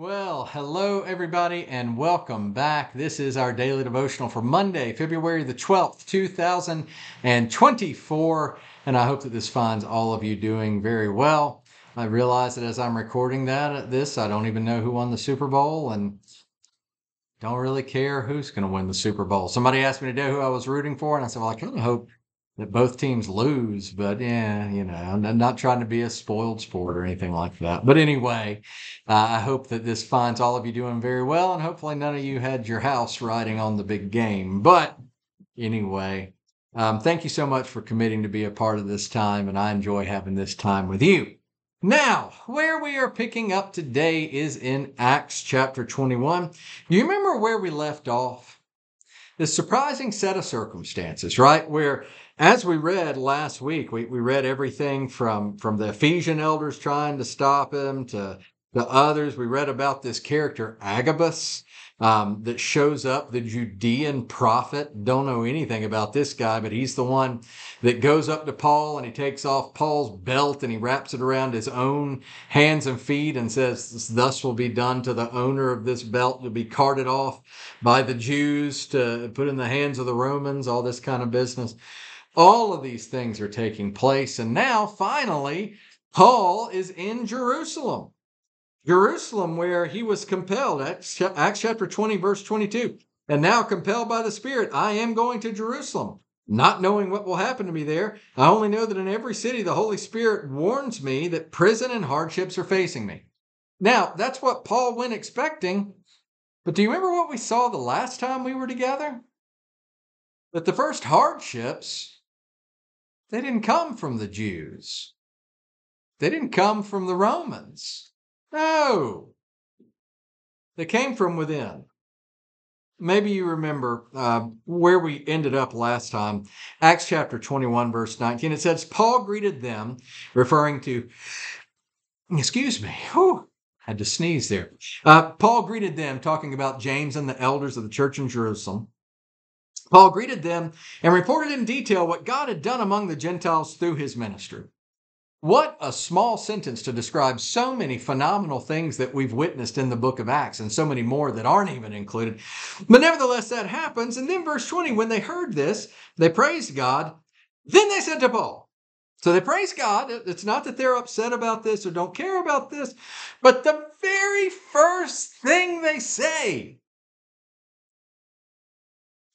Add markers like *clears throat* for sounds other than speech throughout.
Well, hello everybody and welcome back. This is our daily devotional for Monday, February the 12th, 2024, and I hope that this finds all of you doing very well. I realize that as I'm recording that at this, I don't even know who won the Super Bowl and don't really care who's going to win the Super Bowl. Somebody asked me today who I was rooting for, and I said, "Well, I kind of hope that both teams lose, but yeah, you know, I'm not trying to be a spoiled sport or anything like that. But anyway, uh, I hope that this finds all of you doing very well, and hopefully none of you had your house riding on the big game. But anyway, um, thank you so much for committing to be a part of this time, and I enjoy having this time with you. Now, where we are picking up today is in Acts chapter 21. You remember where we left off? The surprising set of circumstances, right? Where as we read last week, we, we read everything from, from the Ephesian elders trying to stop him to the others. We read about this character, Agabus, um, that shows up, the Judean prophet. Don't know anything about this guy, but he's the one that goes up to Paul and he takes off Paul's belt and he wraps it around his own hands and feet and says, Thus will be done to the owner of this belt. You'll be carted off by the Jews to put in the hands of the Romans, all this kind of business. All of these things are taking place. And now, finally, Paul is in Jerusalem. Jerusalem, where he was compelled, Acts chapter 20, verse 22. And now, compelled by the Spirit, I am going to Jerusalem, not knowing what will happen to me there. I only know that in every city, the Holy Spirit warns me that prison and hardships are facing me. Now, that's what Paul went expecting. But do you remember what we saw the last time we were together? That the first hardships they didn't come from the Jews. They didn't come from the Romans. No. They came from within. Maybe you remember uh, where we ended up last time. Acts chapter 21, verse 19. It says, Paul greeted them, referring to, excuse me, whew, had to sneeze there. Uh, Paul greeted them, talking about James and the elders of the church in Jerusalem. Paul greeted them and reported in detail what God had done among the Gentiles through his ministry. What a small sentence to describe so many phenomenal things that we've witnessed in the book of Acts and so many more that aren't even included. But nevertheless, that happens. And then, verse 20, when they heard this, they praised God. Then they said to Paul, so they praise God. It's not that they're upset about this or don't care about this, but the very first thing they say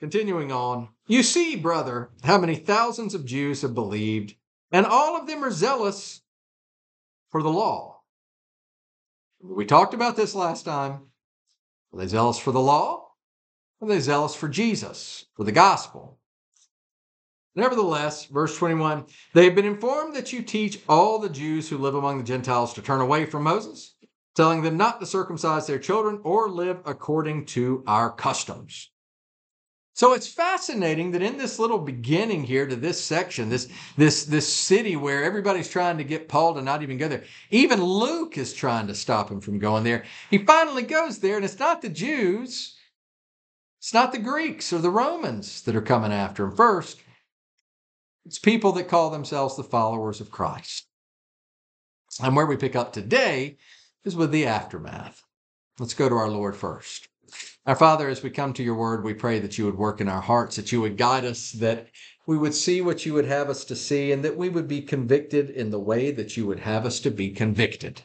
Continuing on, you see, brother, how many thousands of Jews have believed, and all of them are zealous for the law. We talked about this last time. Are they zealous for the law? Are they zealous for Jesus, for the gospel? Nevertheless, verse 21 they have been informed that you teach all the Jews who live among the Gentiles to turn away from Moses, telling them not to circumcise their children or live according to our customs. So it's fascinating that in this little beginning here to this section, this this this city where everybody's trying to get Paul to not even go there, even Luke is trying to stop him from going there. He finally goes there, and it's not the Jews, it's not the Greeks or the Romans that are coming after him first. It's people that call themselves the followers of Christ. And where we pick up today is with the aftermath. Let's go to our Lord first. Our Father, as we come to your word, we pray that you would work in our hearts, that you would guide us, that we would see what you would have us to see, and that we would be convicted in the way that you would have us to be convicted.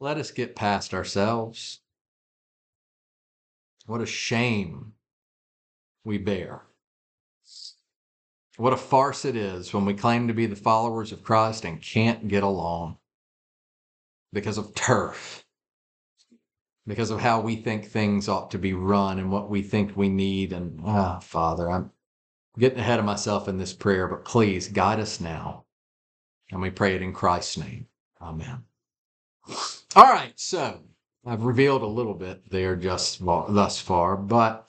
Let us get past ourselves. What a shame we bear. What a farce it is when we claim to be the followers of Christ and can't get along because of turf because of how we think things ought to be run and what we think we need. And oh, Father, I'm getting ahead of myself in this prayer, but please guide us now. And we pray it in Christ's name. Amen. All right, so I've revealed a little bit there just thus far, but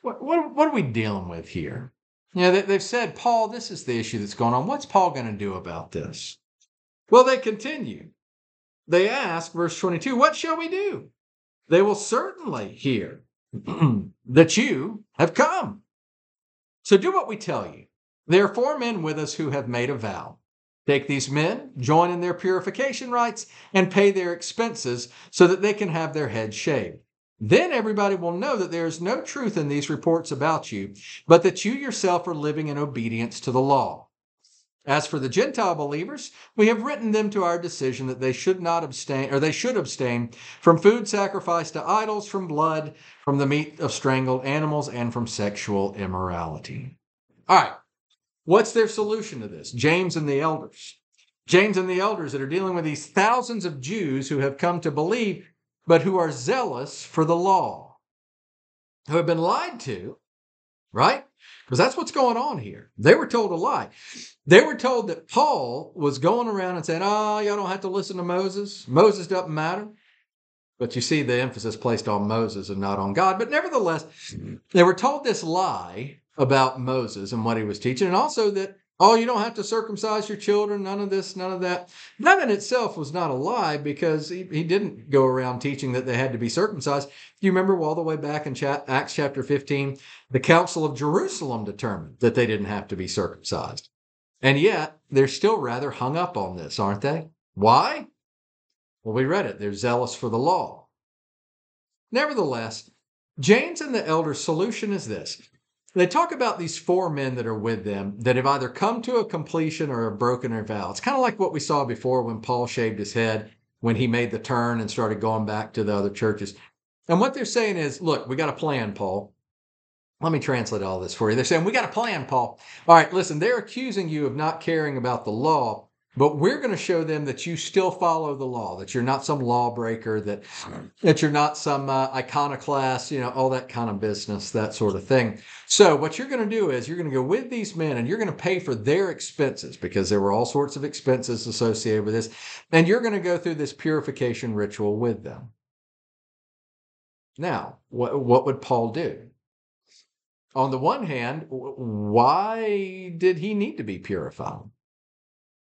what, what, what are we dealing with here? You know, they've said, Paul, this is the issue that's going on. What's Paul going to do about this? Well, they continue. They ask, verse 22, what shall we do? They will certainly hear *clears throat* that you have come. So do what we tell you. There are four men with us who have made a vow. Take these men, join in their purification rites, and pay their expenses so that they can have their heads shaved. Then everybody will know that there is no truth in these reports about you, but that you yourself are living in obedience to the law. As for the Gentile believers, we have written them to our decision that they should not abstain, or they should abstain from food sacrificed to idols, from blood, from the meat of strangled animals, and from sexual immorality. All right, what's their solution to this? James and the elders. James and the elders that are dealing with these thousands of Jews who have come to believe but who are zealous for the law, who have been lied to, right? Because that's what's going on here. They were told a lie. They were told that Paul was going around and saying, Oh, y'all don't have to listen to Moses. Moses doesn't matter. But you see the emphasis placed on Moses and not on God. But nevertheless, they were told this lie about Moses and what he was teaching, and also that Oh, you don't have to circumcise your children, none of this, none of that. That in itself was not a lie because he, he didn't go around teaching that they had to be circumcised. You remember all the way back in Acts chapter 15, the Council of Jerusalem determined that they didn't have to be circumcised. And yet, they're still rather hung up on this, aren't they? Why? Well, we read it. They're zealous for the law. Nevertheless, James and the elders' solution is this they talk about these four men that are with them that have either come to a completion or have broken their vow. It's kind of like what we saw before when Paul shaved his head when he made the turn and started going back to the other churches. And what they're saying is, look, we got a plan, Paul. Let me translate all this for you. They're saying, we got a plan, Paul. All right, listen, they're accusing you of not caring about the law, but we're going to show them that you still follow the law, that you're not some lawbreaker, that that you're not some uh, iconoclast, you know, all that kind of business, that sort of thing. So what you're going to do is you're going to go with these men and you're going to pay for their expenses because there were all sorts of expenses associated with this, and you're going to go through this purification ritual with them. Now, what what would Paul do? On the one hand, why did he need to be purified?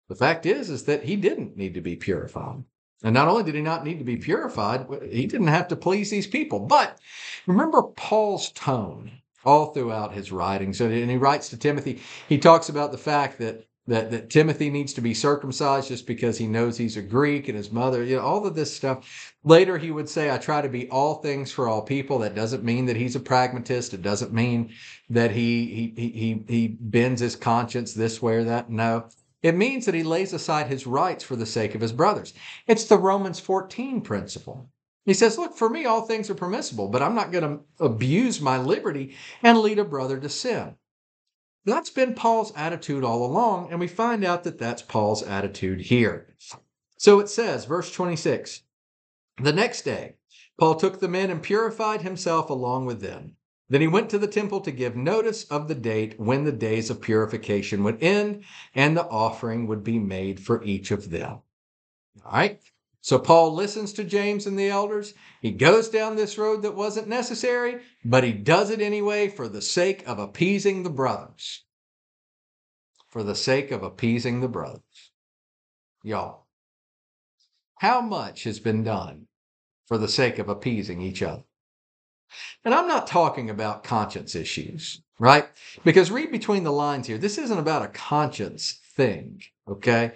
The fact is, is that he didn't need to be purified. And not only did he not need to be purified, he didn't have to please these people. But remember Paul's tone all throughout his writings. And he writes to Timothy, he talks about the fact that that, that Timothy needs to be circumcised just because he knows he's a Greek and his mother, you know, all of this stuff. Later, he would say, I try to be all things for all people. That doesn't mean that he's a pragmatist. It doesn't mean that he, he, he, he bends his conscience this way or that. No, it means that he lays aside his rights for the sake of his brothers. It's the Romans 14 principle. He says, Look, for me, all things are permissible, but I'm not going to abuse my liberty and lead a brother to sin. That's been Paul's attitude all along, and we find out that that's Paul's attitude here. So it says, verse 26 The next day, Paul took the men and purified himself along with them. Then he went to the temple to give notice of the date when the days of purification would end and the offering would be made for each of them. All right. So Paul listens to James and the elders. He goes down this road that wasn't necessary, but he does it anyway for the sake of appeasing the brothers. For the sake of appeasing the brothers. Y'all, how much has been done for the sake of appeasing each other? And I'm not talking about conscience issues, right? Because read between the lines here. This isn't about a conscience thing, okay?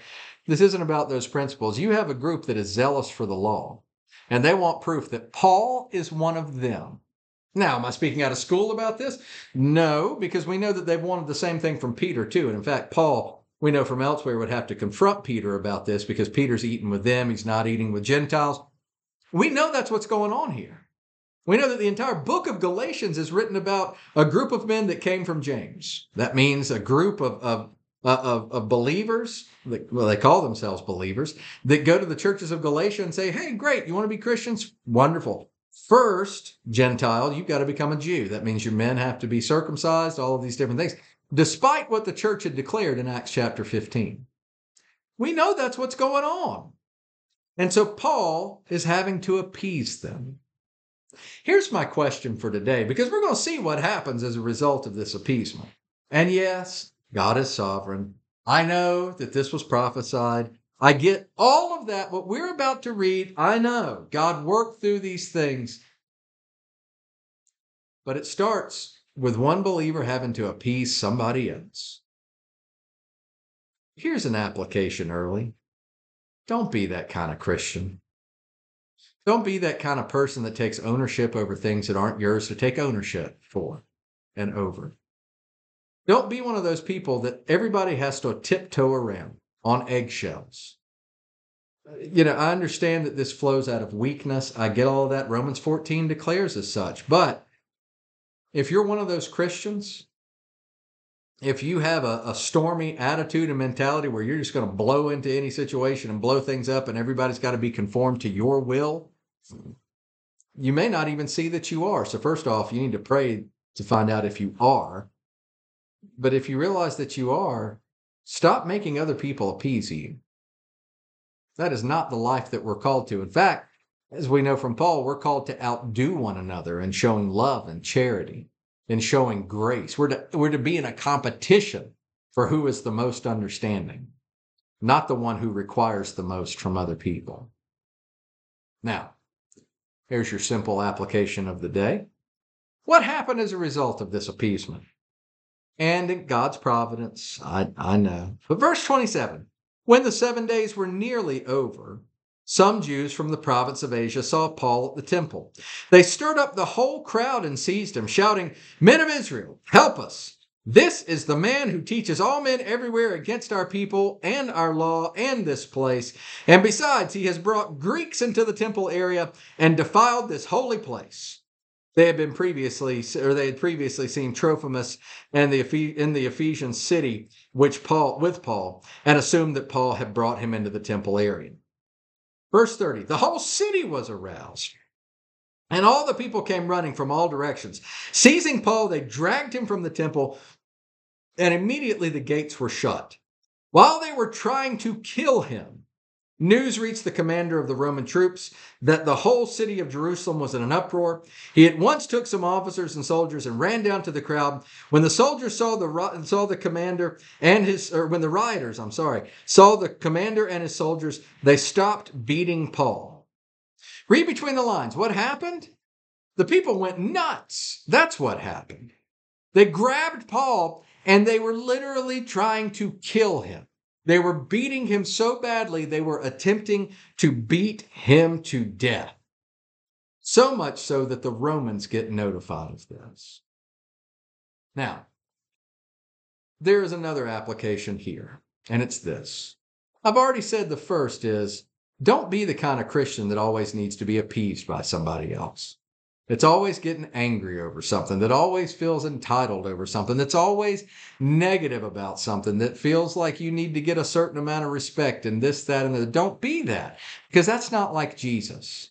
This isn't about those principles. You have a group that is zealous for the law, and they want proof that Paul is one of them. Now, am I speaking out of school about this? No, because we know that they've wanted the same thing from Peter, too. And in fact, Paul, we know from elsewhere, would have to confront Peter about this because Peter's eating with them, he's not eating with Gentiles. We know that's what's going on here. We know that the entire book of Galatians is written about a group of men that came from James. That means a group of, of, uh, of, of believers, that, well, they call themselves believers, that go to the churches of Galatia and say, hey, great, you want to be Christians? Wonderful. First, Gentile, you've got to become a Jew. That means your men have to be circumcised, all of these different things, despite what the church had declared in Acts chapter 15. We know that's what's going on. And so Paul is having to appease them. Here's my question for today, because we're going to see what happens as a result of this appeasement. And yes, God is sovereign. I know that this was prophesied. I get all of that. What we're about to read, I know God worked through these things. But it starts with one believer having to appease somebody else. Here's an application early. Don't be that kind of Christian. Don't be that kind of person that takes ownership over things that aren't yours to take ownership for and over. Don't be one of those people that everybody has to tiptoe around on eggshells. You know, I understand that this flows out of weakness. I get all that. Romans 14 declares as such. But if you're one of those Christians, if you have a, a stormy attitude and mentality where you're just going to blow into any situation and blow things up and everybody's got to be conformed to your will, you may not even see that you are. So, first off, you need to pray to find out if you are. But if you realize that you are, stop making other people appease you. That is not the life that we're called to. In fact, as we know from Paul, we're called to outdo one another in showing love and charity, in showing grace. We're to, we're to be in a competition for who is the most understanding, not the one who requires the most from other people. Now, here's your simple application of the day. What happened as a result of this appeasement? And in God's providence, I, I know. But verse 27 When the seven days were nearly over, some Jews from the province of Asia saw Paul at the temple. They stirred up the whole crowd and seized him, shouting, Men of Israel, help us! This is the man who teaches all men everywhere against our people and our law and this place. And besides, he has brought Greeks into the temple area and defiled this holy place. They had been previously, or they had previously seen Trophimus and the in the Ephesian city, which Paul with Paul, and assumed that Paul had brought him into the temple area. Verse 30 The whole city was aroused. And all the people came running from all directions. Seizing Paul, they dragged him from the temple, and immediately the gates were shut. While they were trying to kill him, News reached the commander of the Roman troops that the whole city of Jerusalem was in an uproar. He at once took some officers and soldiers and ran down to the crowd. When the soldiers saw the saw the commander and his or when the rioters, I'm sorry, saw the commander and his soldiers, they stopped beating Paul. Read between the lines. What happened? The people went nuts. That's what happened. They grabbed Paul and they were literally trying to kill him. They were beating him so badly, they were attempting to beat him to death. So much so that the Romans get notified of this. Now, there is another application here, and it's this. I've already said the first is don't be the kind of Christian that always needs to be appeased by somebody else that's always getting angry over something, that always feels entitled over something, that's always negative about something, that feels like you need to get a certain amount of respect and this, that, and the Don't be that because that's not like Jesus.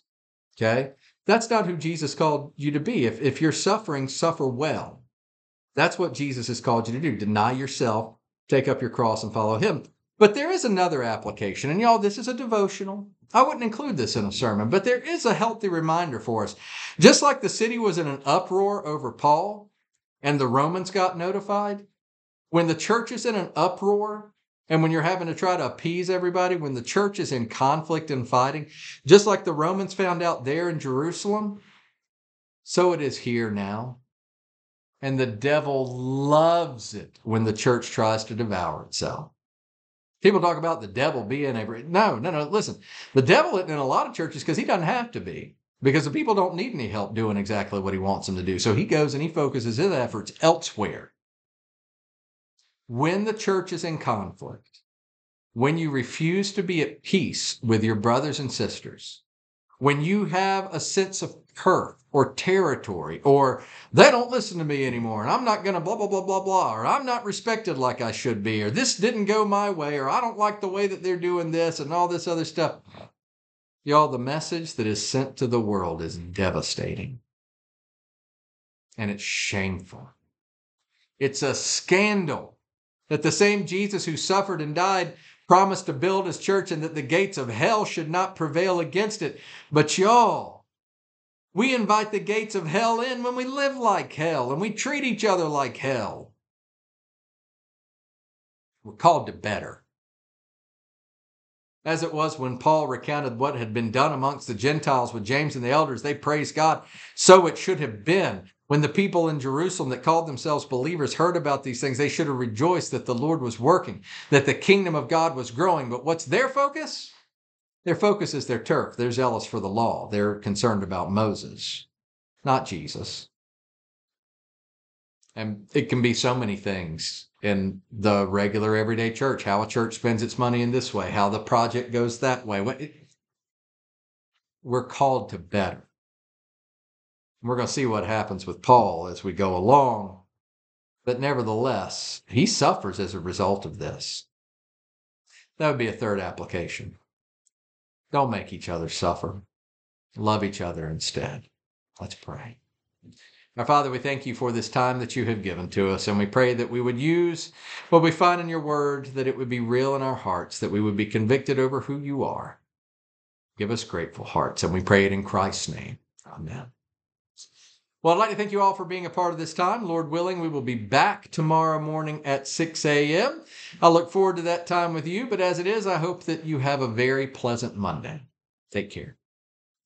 Okay? That's not who Jesus called you to be. If, if you're suffering, suffer well. That's what Jesus has called you to do. Deny yourself, take up your cross, and follow him. But there is another application. And y'all, this is a devotional. I wouldn't include this in a sermon, but there is a healthy reminder for us. Just like the city was in an uproar over Paul and the Romans got notified, when the church is in an uproar and when you're having to try to appease everybody, when the church is in conflict and fighting, just like the Romans found out there in Jerusalem, so it is here now. And the devil loves it when the church tries to devour itself. People talk about the devil being a no, no, no. Listen, the devil isn't in a lot of churches because he doesn't have to be because the people don't need any help doing exactly what he wants them to do. So he goes and he focuses his efforts elsewhere. When the church is in conflict, when you refuse to be at peace with your brothers and sisters, when you have a sense of turf or territory, or they don't listen to me anymore, and I'm not going to blah, blah, blah, blah, blah, or I'm not respected like I should be, or this didn't go my way, or I don't like the way that they're doing this, and all this other stuff. Y'all, the message that is sent to the world is devastating. And it's shameful. It's a scandal that the same Jesus who suffered and died promised to build his church and that the gates of hell should not prevail against it. But y'all, we invite the gates of hell in when we live like hell and we treat each other like hell. We're called to better. As it was when Paul recounted what had been done amongst the Gentiles with James and the elders, they praised God. So it should have been When the people in Jerusalem that called themselves believers heard about these things, they should have rejoiced that the Lord was working, that the kingdom of God was growing. But what's their focus? Their focus is their turf. They're zealous for the law. They're concerned about Moses, not Jesus. And it can be so many things in the regular everyday church how a church spends its money in this way, how the project goes that way. We're called to better. We're going to see what happens with Paul as we go along. But nevertheless, he suffers as a result of this. That would be a third application. Don't make each other suffer. Love each other instead. Let's pray. Our Father, we thank you for this time that you have given to us, and we pray that we would use what we find in your word, that it would be real in our hearts, that we would be convicted over who you are. Give us grateful hearts, and we pray it in Christ's name. Amen. Well, I'd like to thank you all for being a part of this time. Lord willing, we will be back tomorrow morning at 6 a.m. I look forward to that time with you, but as it is, I hope that you have a very pleasant Monday. Take care.